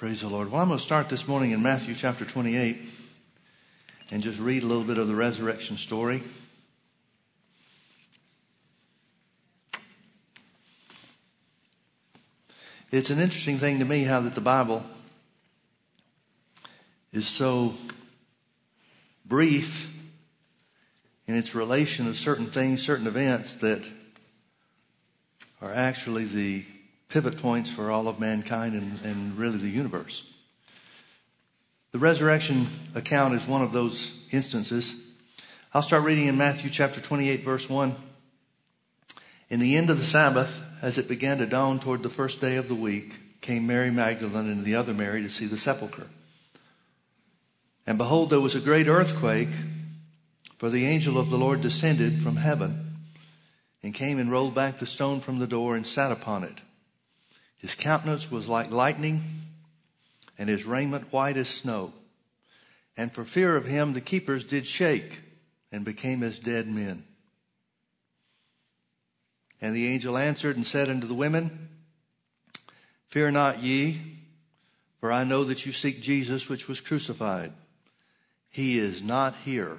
Praise the Lord. Well, I'm going to start this morning in Matthew chapter 28 and just read a little bit of the resurrection story. It's an interesting thing to me how that the Bible is so brief in its relation of certain things, certain events that are actually the pivot points for all of mankind and, and really the universe. The resurrection account is one of those instances. I'll start reading in Matthew chapter 28, verse 1. In the end of the Sabbath, as it began to dawn toward the first day of the week, came Mary Magdalene and the other Mary to see the sepulchre. And behold, there was a great earthquake, for the angel of the Lord descended from heaven and came and rolled back the stone from the door and sat upon it. His countenance was like lightning and his raiment white as snow. And for fear of him, the keepers did shake and became as dead men. And the angel answered and said unto the women, Fear not ye, for I know that you seek Jesus which was crucified. He is not here.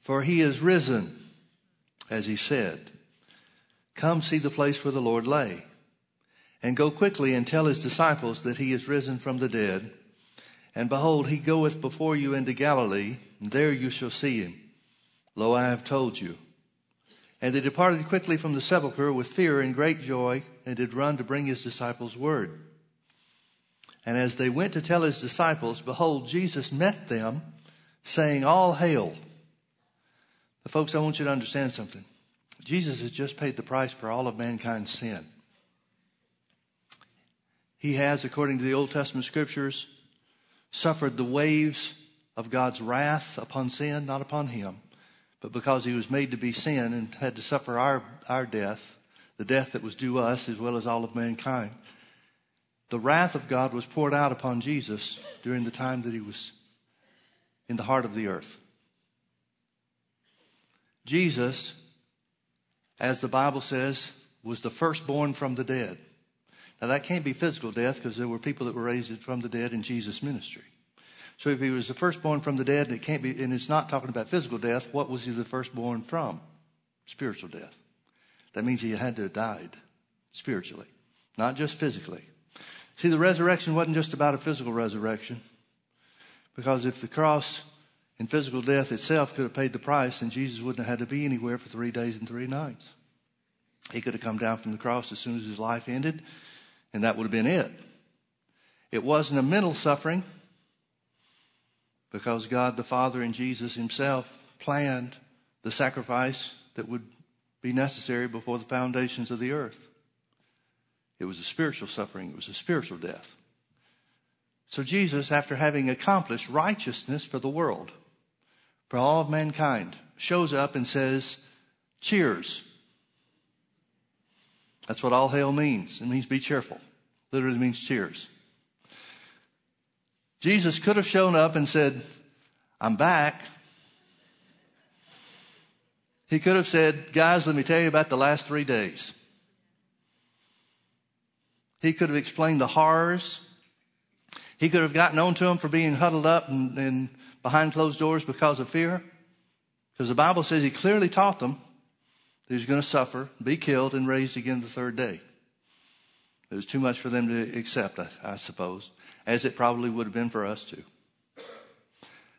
For he is risen, as he said. Come see the place where the Lord lay. And go quickly and tell his disciples that he is risen from the dead. And behold, he goeth before you into Galilee, and there you shall see him. Lo, I have told you. And they departed quickly from the sepulchre with fear and great joy, and did run to bring his disciples word. And as they went to tell his disciples, behold, Jesus met them, saying, All hail. The folks, I want you to understand something. Jesus has just paid the price for all of mankind's sin. He has, according to the Old Testament scriptures, suffered the waves of God's wrath upon sin, not upon him, but because he was made to be sin and had to suffer our, our death, the death that was due us as well as all of mankind. The wrath of God was poured out upon Jesus during the time that he was in the heart of the earth. Jesus, as the Bible says, was the firstborn from the dead. Now that can't be physical death because there were people that were raised from the dead in Jesus' ministry. So if he was the firstborn from the dead, it can't be, and it's not talking about physical death, what was he the firstborn from? Spiritual death. That means he had to have died spiritually, not just physically. See, the resurrection wasn't just about a physical resurrection. Because if the cross and physical death itself could have paid the price, and Jesus wouldn't have had to be anywhere for three days and three nights. He could have come down from the cross as soon as his life ended, and that would have been it. It wasn't a mental suffering because God the Father and Jesus himself planned the sacrifice that would be necessary before the foundations of the earth. It was a spiritual suffering. It was a spiritual death. So Jesus, after having accomplished righteousness for the world, for all of mankind, shows up and says, cheers. That's what all hail means. It means be cheerful. Literally means cheers. Jesus could have shown up and said, I'm back. He could have said, guys, let me tell you about the last three days. He could have explained the horrors. He could have gotten on to them for being huddled up and, and behind closed doors because of fear. Because the Bible says he clearly taught them that he's going to suffer, be killed, and raised again the third day. It was too much for them to accept, I, I suppose, as it probably would have been for us too.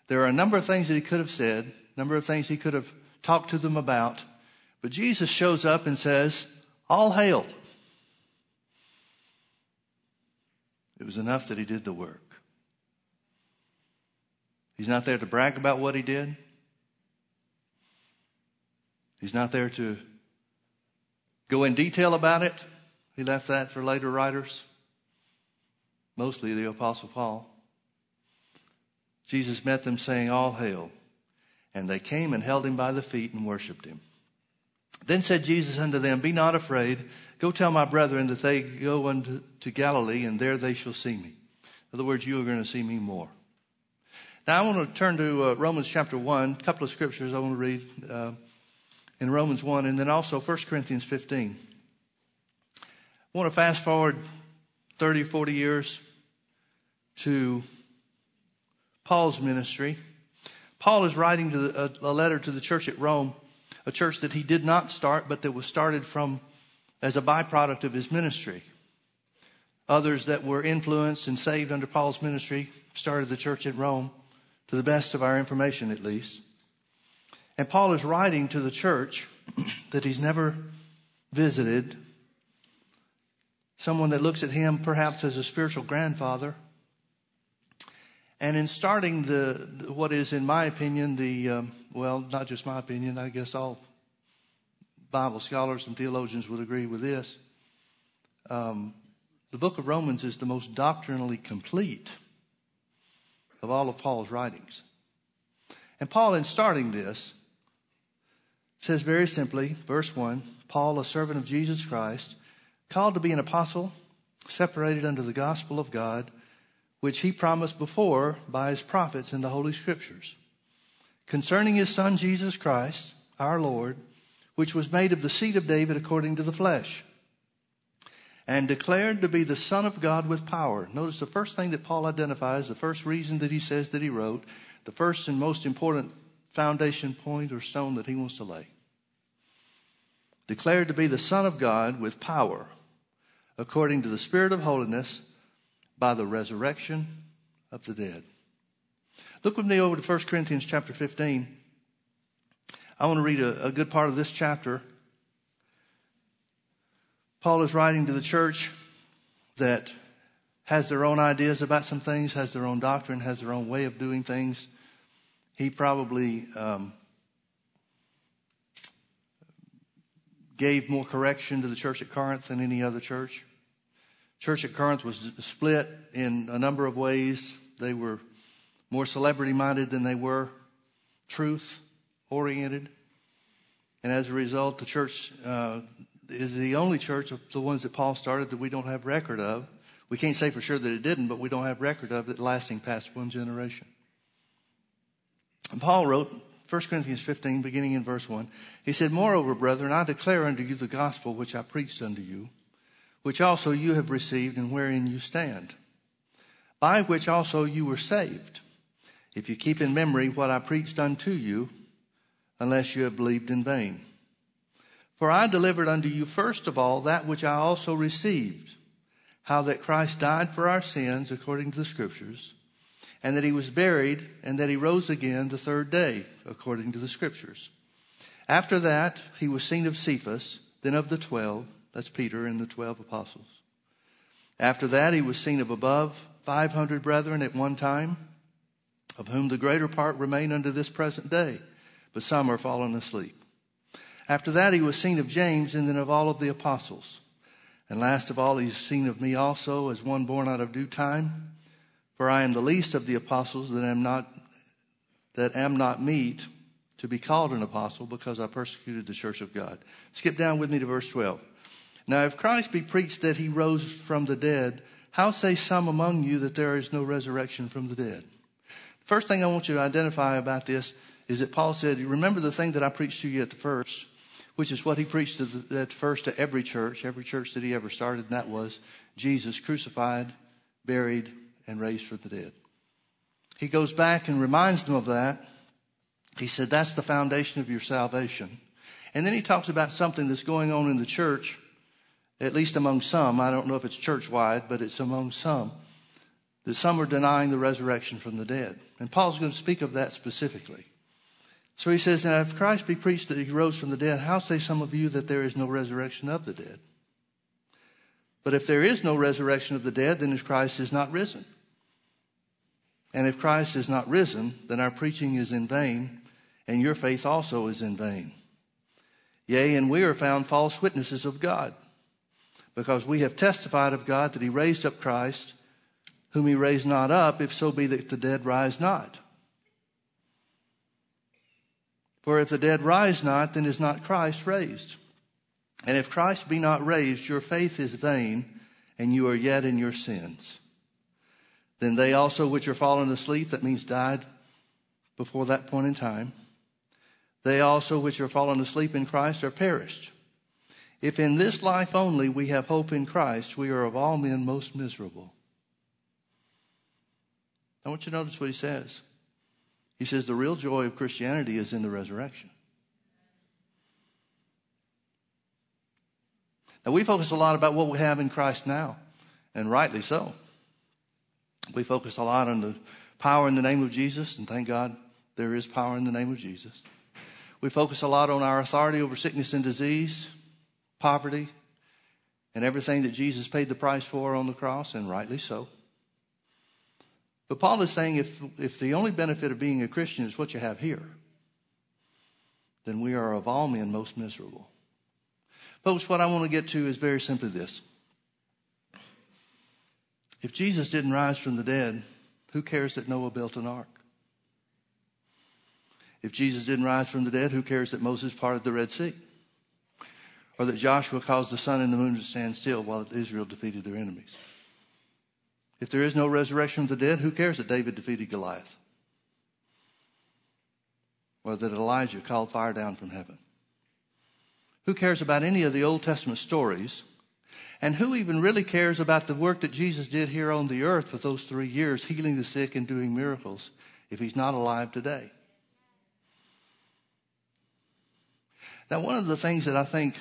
There are a number of things that he could have said, a number of things he could have talked to them about, but Jesus shows up and says, All hail. It was enough that he did the work. He's not there to brag about what he did. He's not there to go in detail about it. He left that for later writers, mostly the Apostle Paul. Jesus met them saying, All hail. And they came and held him by the feet and worshiped him. Then said Jesus unto them, Be not afraid. Go tell my brethren that they go unto to Galilee, and there they shall see me. In other words, you are going to see me more. Now, I want to turn to uh, Romans chapter 1, a couple of scriptures I want to read uh, in Romans 1, and then also 1 Corinthians 15. I want to fast forward 30, 40 years to Paul's ministry. Paul is writing a, a letter to the church at Rome, a church that he did not start, but that was started from as a byproduct of his ministry. Others that were influenced and saved under Paul's ministry started the church at Rome, to the best of our information at least. And Paul is writing to the church that he's never visited, someone that looks at him perhaps as a spiritual grandfather. And in starting the, what is, in my opinion, the, um, well, not just my opinion, I guess all Bible scholars and theologians would agree with this. Um, the book of Romans is the most doctrinally complete of all of Paul's writings. And Paul, in starting this, says very simply, verse 1 Paul, a servant of Jesus Christ, called to be an apostle, separated unto the gospel of God, which he promised before by his prophets in the Holy Scriptures, concerning his Son Jesus Christ, our Lord, which was made of the seed of David according to the flesh, and declared to be the Son of God with power. Notice the first thing that Paul identifies, the first reason that he says that he wrote, the first and most important foundation point or stone that he wants to lay declared to be the Son of God with power, according to the Spirit of holiness, by the resurrection of the dead. Look with me over to 1 Corinthians chapter 15. I want to read a, a good part of this chapter. Paul is writing to the church that has their own ideas about some things, has their own doctrine, has their own way of doing things. He probably um, gave more correction to the church at Corinth than any other church. Church at Corinth was split in a number of ways. They were more celebrity minded than they were truth oriented. And as a result, the church uh, is the only church of the ones that Paul started that we don't have record of. We can't say for sure that it didn't, but we don't have record of it lasting past one generation. And Paul wrote 1 Corinthians 15, beginning in verse 1. He said, Moreover, brethren, I declare unto you the gospel which I preached unto you, which also you have received and wherein you stand, by which also you were saved, if you keep in memory what I preached unto you, unless you have believed in vain. For I delivered unto you first of all that which I also received, how that Christ died for our sins according to the scriptures, and that he was buried, and that he rose again the third day, according to the scriptures. After that, he was seen of Cephas, then of the twelve. That's Peter and the twelve apostles. After that, he was seen of above 500 brethren at one time, of whom the greater part remain unto this present day, but some are fallen asleep. After that, he was seen of James, and then of all of the apostles. And last of all, he's seen of me also as one born out of due time. For I am the least of the apostles that am not, that am not meet to be called an apostle because I persecuted the church of God. Skip down with me to verse 12. Now, if Christ be preached that he rose from the dead, how say some among you that there is no resurrection from the dead? First thing I want you to identify about this is that Paul said, Remember the thing that I preached to you at the first, which is what he preached at first to every church, every church that he ever started, and that was Jesus crucified, buried, and raised from the dead. He goes back and reminds them of that. He said, That's the foundation of your salvation. And then he talks about something that's going on in the church, at least among some. I don't know if it's church wide, but it's among some. That some are denying the resurrection from the dead. And Paul's going to speak of that specifically. So he says, Now, if Christ be preached that he rose from the dead, how say some of you that there is no resurrection of the dead? But if there is no resurrection of the dead, then is Christ is not risen. And if Christ is not risen, then our preaching is in vain, and your faith also is in vain. Yea, and we are found false witnesses of God, because we have testified of God that he raised up Christ, whom he raised not up, if so be that the dead rise not. For if the dead rise not, then is not Christ raised. And if Christ be not raised, your faith is vain, and you are yet in your sins. Then they also which are fallen asleep, that means died before that point in time, they also which are fallen asleep in Christ are perished. If in this life only we have hope in Christ, we are of all men most miserable. I want you to notice what he says. He says the real joy of Christianity is in the resurrection. Now, we focus a lot about what we have in Christ now, and rightly so. We focus a lot on the power in the name of Jesus, and thank God there is power in the name of Jesus. We focus a lot on our authority over sickness and disease, poverty, and everything that Jesus paid the price for on the cross, and rightly so. But Paul is saying if, if the only benefit of being a Christian is what you have here, then we are of all men most miserable. Folks, what I want to get to is very simply this. If Jesus didn't rise from the dead, who cares that Noah built an ark? If Jesus didn't rise from the dead, who cares that Moses parted the Red Sea? Or that Joshua caused the sun and the moon to stand still while Israel defeated their enemies? If there is no resurrection of the dead, who cares that David defeated Goliath? Or that Elijah called fire down from heaven? Who cares about any of the Old Testament stories? And who even really cares about the work that Jesus did here on the earth for those three years, healing the sick and doing miracles, if he's not alive today? Now, one of the things that I think,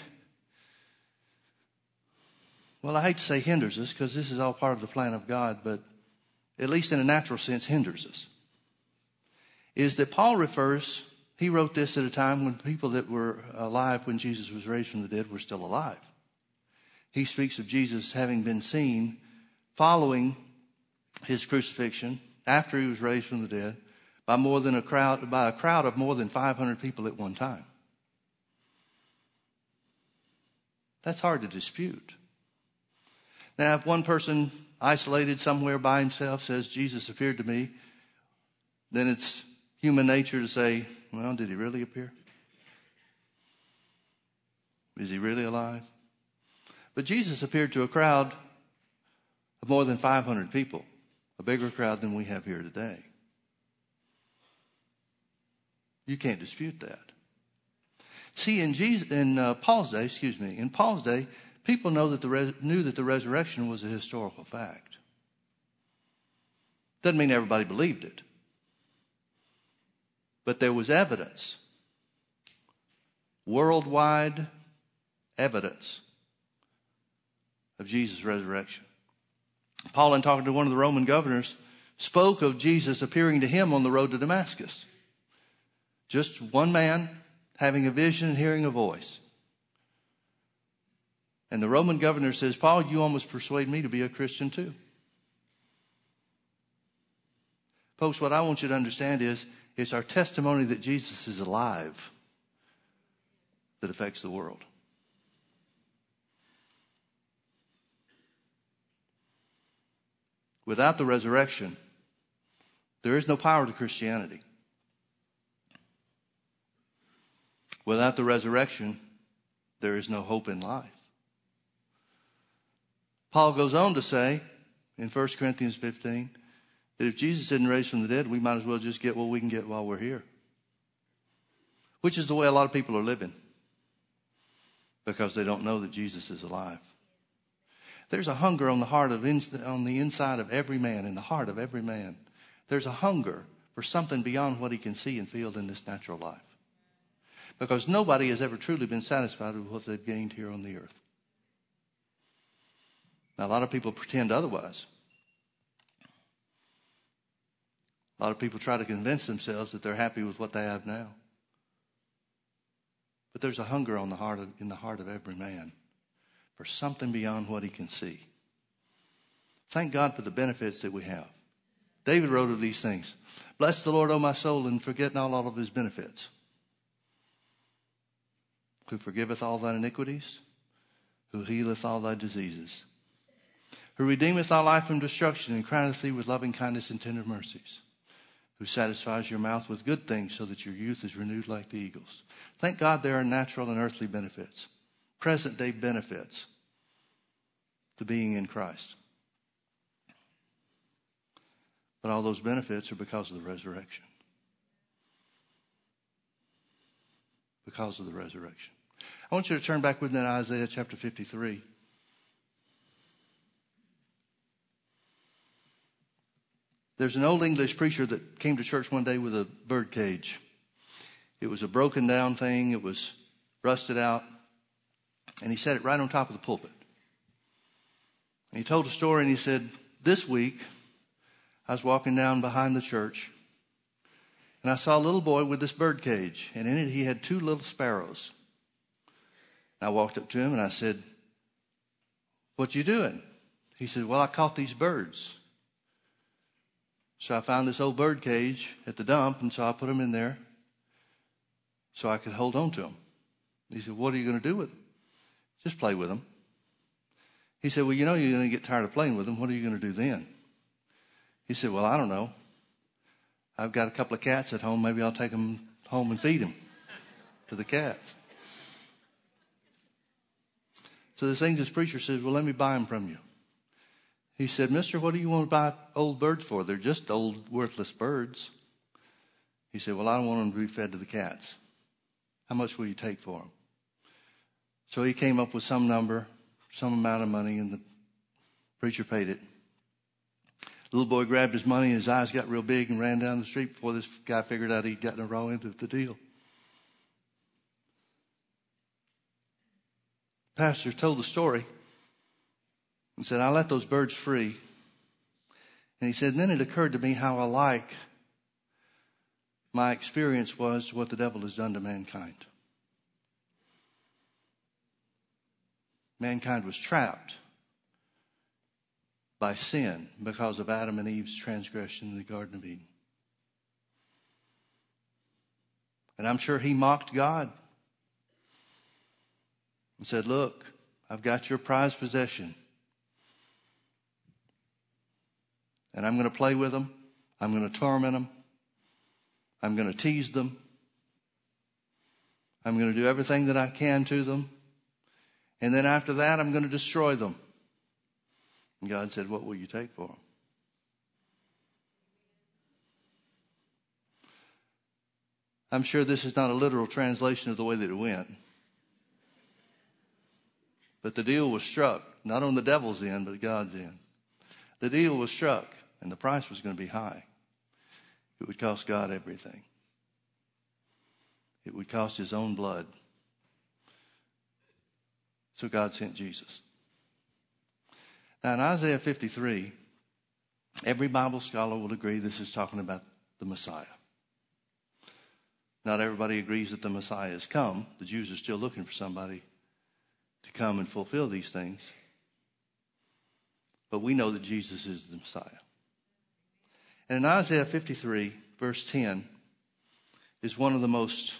well, I hate to say hinders us because this is all part of the plan of God, but at least in a natural sense, hinders us, is that Paul refers he wrote this at a time when people that were alive when Jesus was raised from the dead were still alive. He speaks of Jesus having been seen following his crucifixion after he was raised from the dead by more than a crowd by a crowd of more than 500 people at one time. That's hard to dispute. Now, if one person isolated somewhere by himself says Jesus appeared to me, then it's human nature to say, well, did he really appear? Is he really alive? But Jesus appeared to a crowd of more than 500 people, a bigger crowd than we have here today. You can't dispute that. See, in, Jesus, in uh, Paul's day, excuse me, in Paul's day, people know that the res- knew that the resurrection was a historical fact. Doesn't mean everybody believed it. But there was evidence, worldwide evidence of Jesus' resurrection. Paul, in talking to one of the Roman governors, spoke of Jesus appearing to him on the road to Damascus. Just one man having a vision and hearing a voice. And the Roman governor says, Paul, you almost persuade me to be a Christian too. Folks, what I want you to understand is it's our testimony that Jesus is alive that affects the world. Without the resurrection, there is no power to Christianity. Without the resurrection, there is no hope in life. Paul goes on to say in 1 Corinthians 15 that if Jesus didn't raise from the dead, we might as well just get what we can get while we're here. Which is the way a lot of people are living because they don't know that Jesus is alive. There's a hunger on the heart of on the inside of every man, in the heart of every man. There's a hunger for something beyond what he can see and feel in this natural life. Because nobody has ever truly been satisfied with what they've gained here on the earth. Now, a lot of people pretend otherwise. A lot of people try to convince themselves that they're happy with what they have now. But there's a hunger on the heart of, in the heart of every man for something beyond what he can see. Thank God for the benefits that we have. David wrote of these things. Bless the Lord, O my soul, and forget not all of his benefits. Who forgiveth all thine iniquities, who healeth all thy diseases, who redeemeth thy life from destruction, and crowneth thee with loving kindness and tender mercies who satisfies your mouth with good things so that your youth is renewed like the eagles. Thank God there are natural and earthly benefits, present day benefits to being in Christ. But all those benefits are because of the resurrection. Because of the resurrection. I want you to turn back with me to Isaiah chapter 53. There's an old English preacher that came to church one day with a bird cage. It was a broken down thing, it was rusted out, and he set it right on top of the pulpit. And he told a story and he said, This week, I was walking down behind the church and I saw a little boy with this bird cage, and in it he had two little sparrows. And I walked up to him and I said, What you doing? He said, Well, I caught these birds. So I found this old bird cage at the dump, and so I put them in there so I could hold on to them. He said, What are you going to do with them? Just play with them. He said, Well, you know, you're going to get tired of playing with them. What are you going to do then? He said, Well, I don't know. I've got a couple of cats at home. Maybe I'll take them home and feed them to the cats. So this English preacher says, Well, let me buy them from you. He said, Mister, what do you want to buy old birds for? They're just old, worthless birds. He said, Well, I don't want them to be fed to the cats. How much will you take for them? So he came up with some number, some amount of money, and the preacher paid it. The little boy grabbed his money and his eyes got real big and ran down the street before this guy figured out he'd gotten a raw end of the deal. Pastor told the story and said, I let those birds free. And he said, then it occurred to me how alike my experience was to what the devil has done to mankind. Mankind was trapped by sin because of Adam and Eve's transgression in the Garden of Eden. And I'm sure he mocked God and said, Look, I've got your prized possession. And I'm going to play with them. I'm going to torment them. I'm going to tease them. I'm going to do everything that I can to them. And then after that, I'm going to destroy them. And God said, What will you take for them? I'm sure this is not a literal translation of the way that it went. But the deal was struck, not on the devil's end, but God's end. The deal was struck, and the price was going to be high. It would cost God everything, it would cost his own blood. So God sent Jesus. Now, in Isaiah 53, every Bible scholar will agree this is talking about the Messiah. Not everybody agrees that the Messiah has come. The Jews are still looking for somebody to come and fulfill these things. But we know that Jesus is the Messiah. And in Isaiah 53, verse 10, is one of the most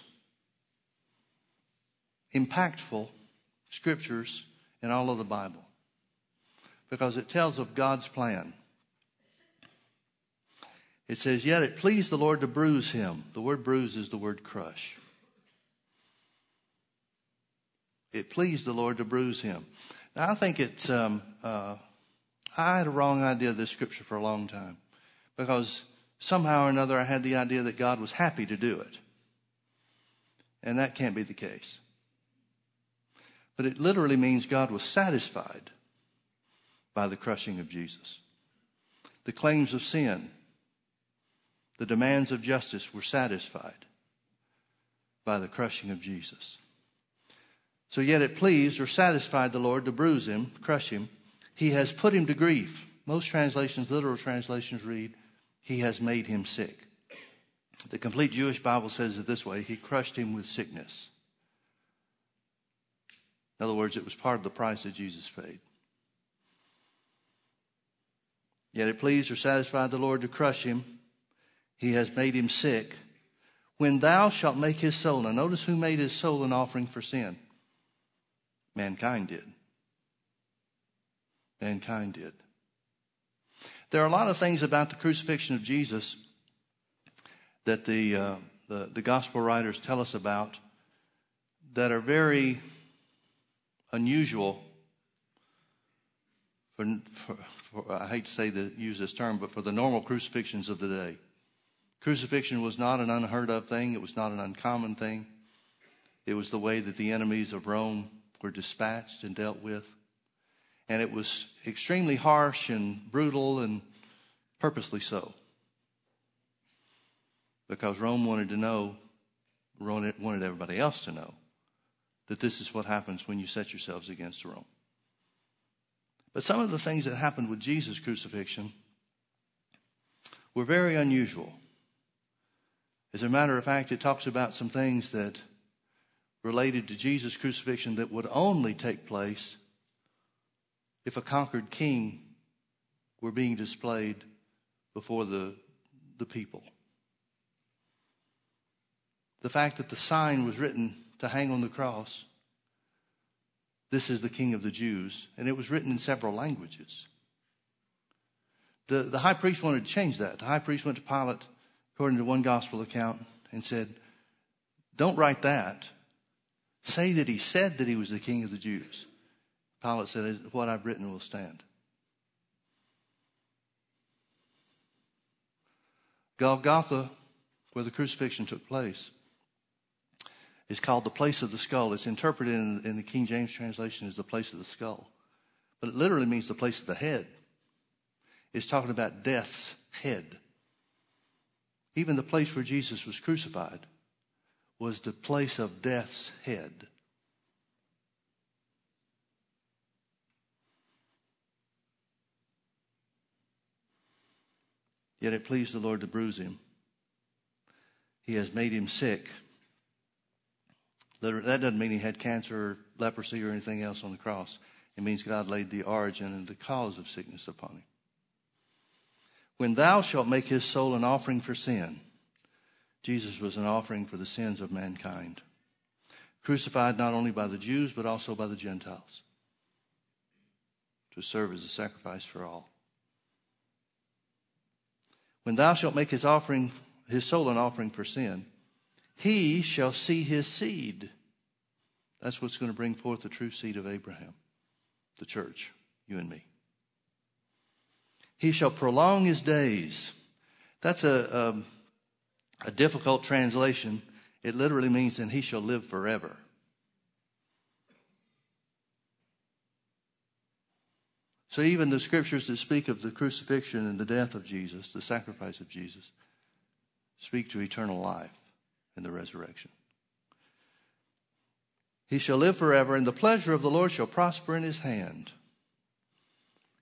impactful scriptures in all of the Bible because it tells of God's plan. It says, Yet it pleased the Lord to bruise him. The word bruise is the word crush. It pleased the Lord to bruise him. Now, I think it's, um, uh, I had a wrong idea of this scripture for a long time because somehow or another I had the idea that God was happy to do it. And that can't be the case. But it literally means God was satisfied by the crushing of Jesus. The claims of sin, the demands of justice were satisfied by the crushing of Jesus. So yet it pleased or satisfied the Lord to bruise him, crush him. He has put him to grief. Most translations, literal translations read, He has made him sick. The complete Jewish Bible says it this way He crushed him with sickness. In other words, it was part of the price that Jesus paid. Yet it pleased or satisfied the Lord to crush him. He has made him sick. When thou shalt make his soul, now notice who made his soul an offering for sin. Mankind did. Mankind did. There are a lot of things about the crucifixion of Jesus that the, uh, the, the gospel writers tell us about that are very unusual for, for, for, I hate to say the use this term, but for the normal crucifixions of the day. Crucifixion was not an unheard of thing. It was not an uncommon thing. It was the way that the enemies of Rome were dispatched and dealt with. And it was extremely harsh and brutal and purposely so. Because Rome wanted to know, Rome wanted everybody else to know, that this is what happens when you set yourselves against Rome. But some of the things that happened with Jesus' crucifixion were very unusual. As a matter of fact, it talks about some things that related to Jesus' crucifixion that would only take place if a conquered king were being displayed before the, the people. The fact that the sign was written to hang on the cross, this is the king of the Jews, and it was written in several languages. The, the high priest wanted to change that. The high priest went to Pilate, according to one gospel account, and said, Don't write that. Say that he said that he was the king of the Jews. Pilate said, What I've written will stand. Golgotha, where the crucifixion took place, is called the place of the skull. It's interpreted in, in, the King James translation as the place of the skull. But it literally means the place of the head. It's talking about death's head. Even the place where Jesus was crucified was the place of death's head. Yet it pleased the Lord to bruise him. He has made him sick. That doesn't mean he had cancer or leprosy or anything else on the cross. It means God laid the origin and the cause of sickness upon him. When thou shalt make his soul an offering for sin, Jesus was an offering for the sins of mankind, crucified not only by the Jews, but also by the Gentiles, to serve as a sacrifice for all. When thou shalt make his offering, his soul an offering for sin, he shall see his seed. That's what's going to bring forth the true seed of Abraham, the church, you and me. He shall prolong his days. That's a, a, a difficult translation. It literally means, and he shall live forever. So even the scriptures that speak of the crucifixion and the death of Jesus, the sacrifice of Jesus, speak to eternal life and the resurrection. He shall live forever, and the pleasure of the Lord shall prosper in his hand.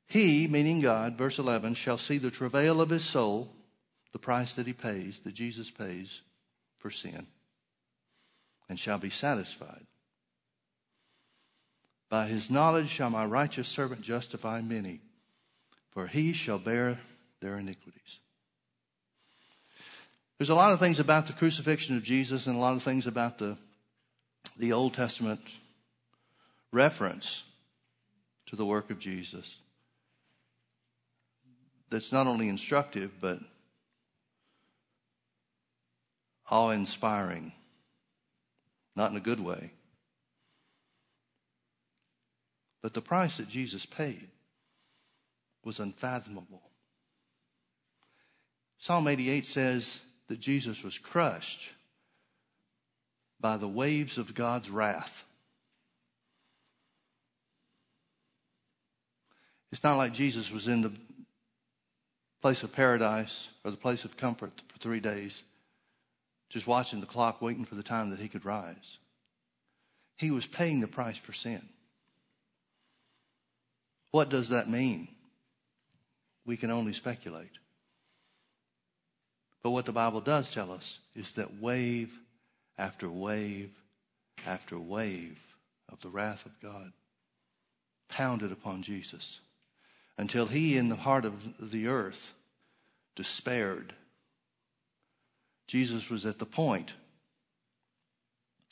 He, meaning God, verse 11, shall see the travail of his soul, the price that he pays, that Jesus pays for sin, and shall be satisfied. By his knowledge shall my righteous servant justify many, for he shall bear their iniquities. There's a lot of things about the crucifixion of Jesus and a lot of things about the, the Old Testament reference to the work of Jesus that's not only instructive, but awe inspiring. Not in a good way. But the price that Jesus paid was unfathomable. Psalm 88 says that Jesus was crushed by the waves of God's wrath. It's not like Jesus was in the place of paradise or the place of comfort for three days, just watching the clock, waiting for the time that he could rise. He was paying the price for sin. What does that mean? We can only speculate. But what the Bible does tell us is that wave after wave after wave of the wrath of God pounded upon Jesus until he, in the heart of the earth, despaired. Jesus was at the point,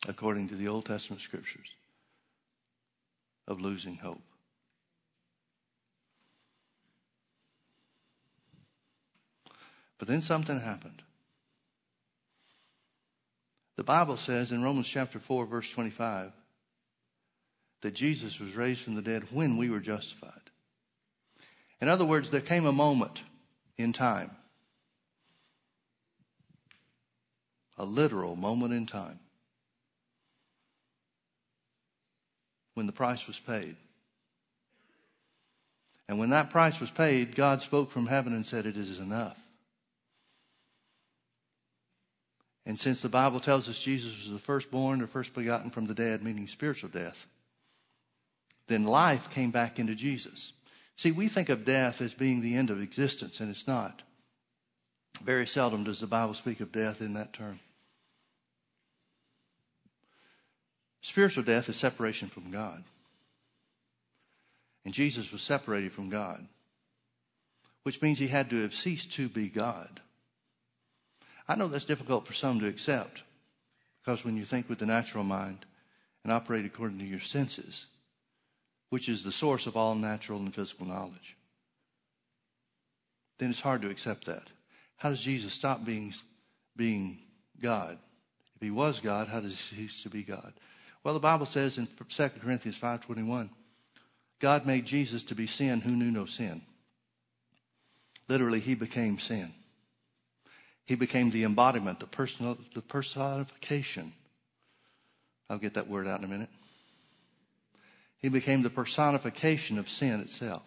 according to the Old Testament scriptures, of losing hope. But then something happened. The Bible says in Romans chapter 4, verse 25, that Jesus was raised from the dead when we were justified. In other words, there came a moment in time, a literal moment in time, when the price was paid. And when that price was paid, God spoke from heaven and said, It is enough. And since the Bible tells us Jesus was the firstborn or first begotten from the dead, meaning spiritual death, then life came back into Jesus. See, we think of death as being the end of existence, and it's not. Very seldom does the Bible speak of death in that term. Spiritual death is separation from God. And Jesus was separated from God, which means he had to have ceased to be God. I know that's difficult for some to accept because when you think with the natural mind and operate according to your senses, which is the source of all natural and physical knowledge, then it's hard to accept that. How does Jesus stop being, being God? If he was God, how does he cease to be God? Well, the Bible says in 2 Corinthians 5.21, God made Jesus to be sin who knew no sin. Literally, he became sin. He became the embodiment, the, personal, the personification. I'll get that word out in a minute. He became the personification of sin itself.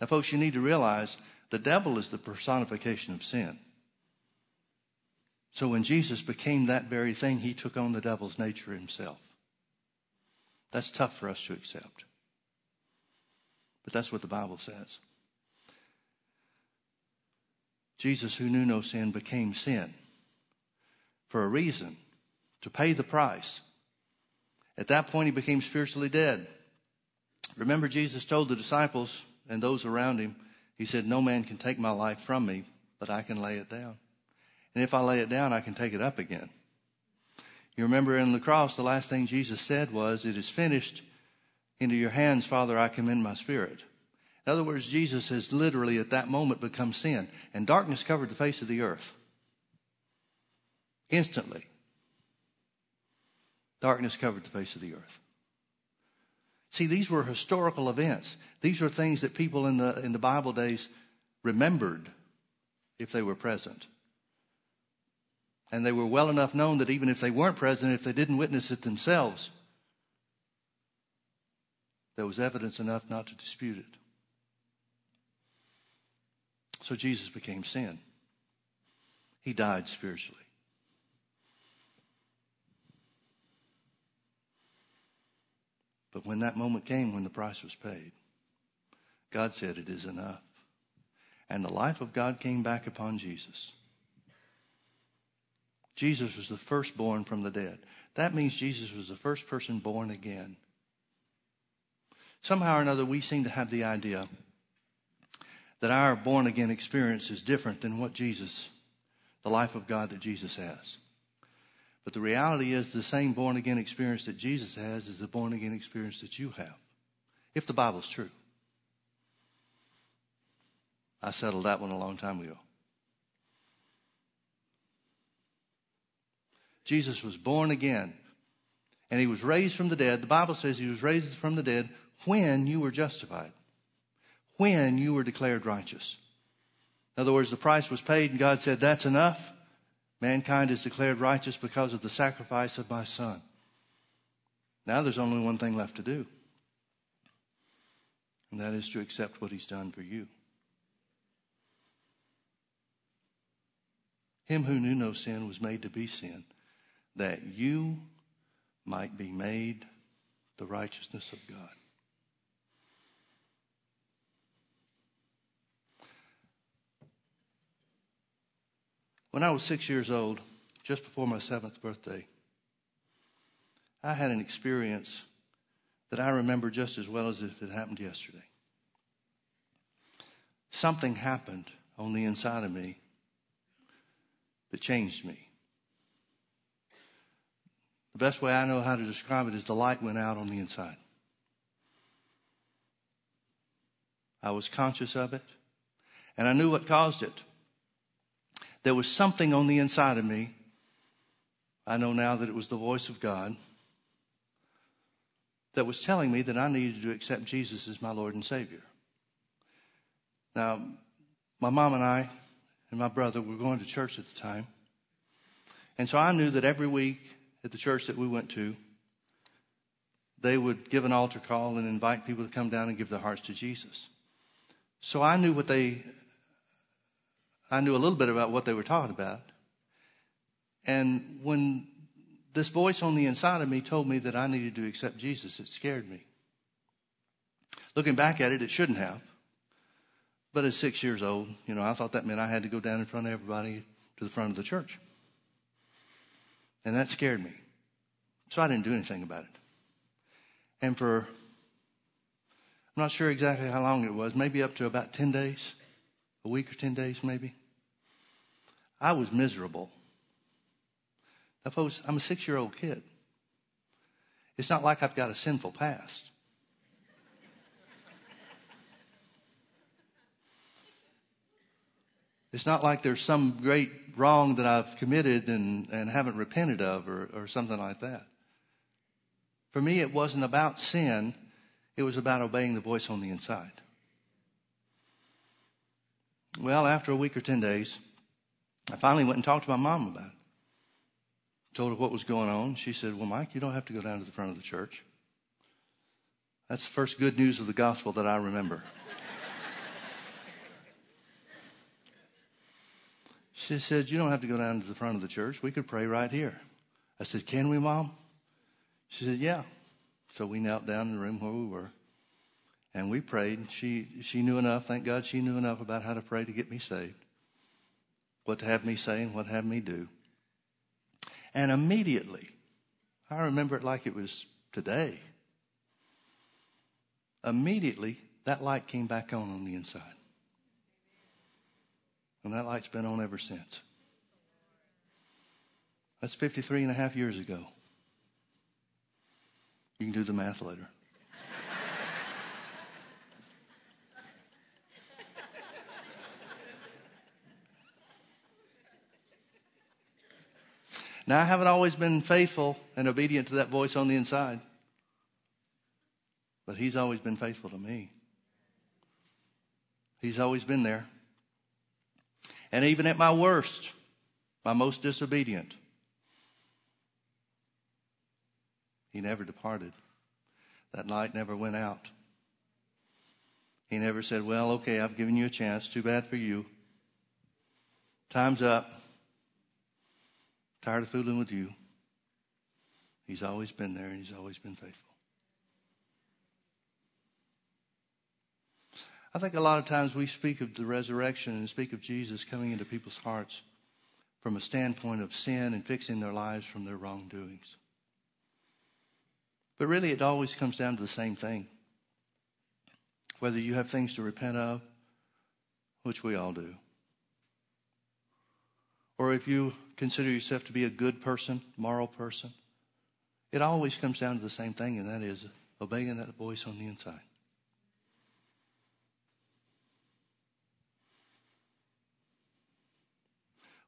Now, folks, you need to realize the devil is the personification of sin. So when Jesus became that very thing, he took on the devil's nature himself. That's tough for us to accept. But that's what the Bible says. Jesus, who knew no sin, became sin for a reason to pay the price. At that point, he became spiritually dead. Remember, Jesus told the disciples and those around him, He said, No man can take my life from me, but I can lay it down. And if I lay it down, I can take it up again. You remember in the cross, the last thing Jesus said was, It is finished. Into your hands, Father, I commend my spirit. In other words, Jesus has literally at that moment become sin, and darkness covered the face of the earth. Instantly. Darkness covered the face of the earth. See, these were historical events. These were things that people in the, in the Bible days remembered if they were present. And they were well enough known that even if they weren't present, if they didn't witness it themselves, there was evidence enough not to dispute it. So Jesus became sin. He died spiritually. But when that moment came, when the price was paid, God said, It is enough. And the life of God came back upon Jesus. Jesus was the firstborn from the dead. That means Jesus was the first person born again. Somehow or another, we seem to have the idea that our born again experience is different than what Jesus, the life of God that Jesus has. But the reality is the same born again experience that Jesus has is the born again experience that you have, if the Bible's true. I settled that one a long time ago. Jesus was born again and he was raised from the dead. The Bible says he was raised from the dead when you were justified when you were declared righteous. In other words, the price was paid, and God said, That's enough. Mankind is declared righteous because of the sacrifice of my Son. Now there's only one thing left to do, and that is to accept what He's done for you. Him who knew no sin was made to be sin, that you might be made the righteousness of God. When I was six years old, just before my seventh birthday, I had an experience that I remember just as well as if it happened yesterday. Something happened on the inside of me that changed me. The best way I know how to describe it is the light went out on the inside. I was conscious of it, and I knew what caused it. There was something on the inside of me. I know now that it was the voice of God that was telling me that I needed to accept Jesus as my Lord and Savior. Now, my mom and I and my brother were going to church at the time. And so I knew that every week at the church that we went to, they would give an altar call and invite people to come down and give their hearts to Jesus. So I knew what they, I knew a little bit about what they were talking about. And when this voice on the inside of me told me that I needed to accept Jesus, it scared me. Looking back at it, it shouldn't have. But at six years old, you know, I thought that meant I had to go down in front of everybody to the front of the church. And that scared me. So I didn't do anything about it. And for, I'm not sure exactly how long it was, maybe up to about 10 days, a week or 10 days maybe. I was miserable. Now, folks, I'm a six year old kid. It's not like I've got a sinful past. It's not like there's some great wrong that I've committed and, and haven't repented of or, or something like that. For me, it wasn't about sin. It was about obeying the voice on the inside. Well, after a week or 10 days, I finally went and talked to my mom about it. Told her what was going on. She said, Well, Mike, you don't have to go down to the front of the church. That's the first good news of the gospel that I remember. She said, You don't have to go down to the front of the church. We could pray right here. I said, Can we, Mom? She said, Yeah. So we knelt down in the room where we were and we prayed. She, she knew enough, thank God she knew enough about how to pray to get me saved, what to have me say and what to have me do. And immediately, I remember it like it was today. Immediately, that light came back on on the inside. And that light's been on ever since. That's 53 and a half years ago. You can do the math later. Now, I haven't always been faithful and obedient to that voice on the inside, but He's always been faithful to me. He's always been there. And even at my worst, my most disobedient, he never departed. That light never went out. He never said, Well, okay, I've given you a chance. Too bad for you. Time's up. Tired of fooling with you. He's always been there and he's always been faithful. I think a lot of times we speak of the resurrection and speak of Jesus coming into people's hearts from a standpoint of sin and fixing their lives from their wrongdoings. But really, it always comes down to the same thing. Whether you have things to repent of, which we all do, or if you consider yourself to be a good person, moral person, it always comes down to the same thing, and that is obeying that voice on the inside.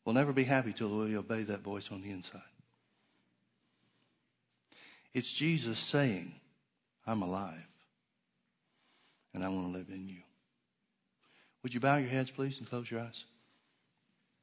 We'll never be happy till we obey that voice on the inside. It's Jesus saying, I'm alive and I want to live in you. Would you bow your heads, please, and close your eyes?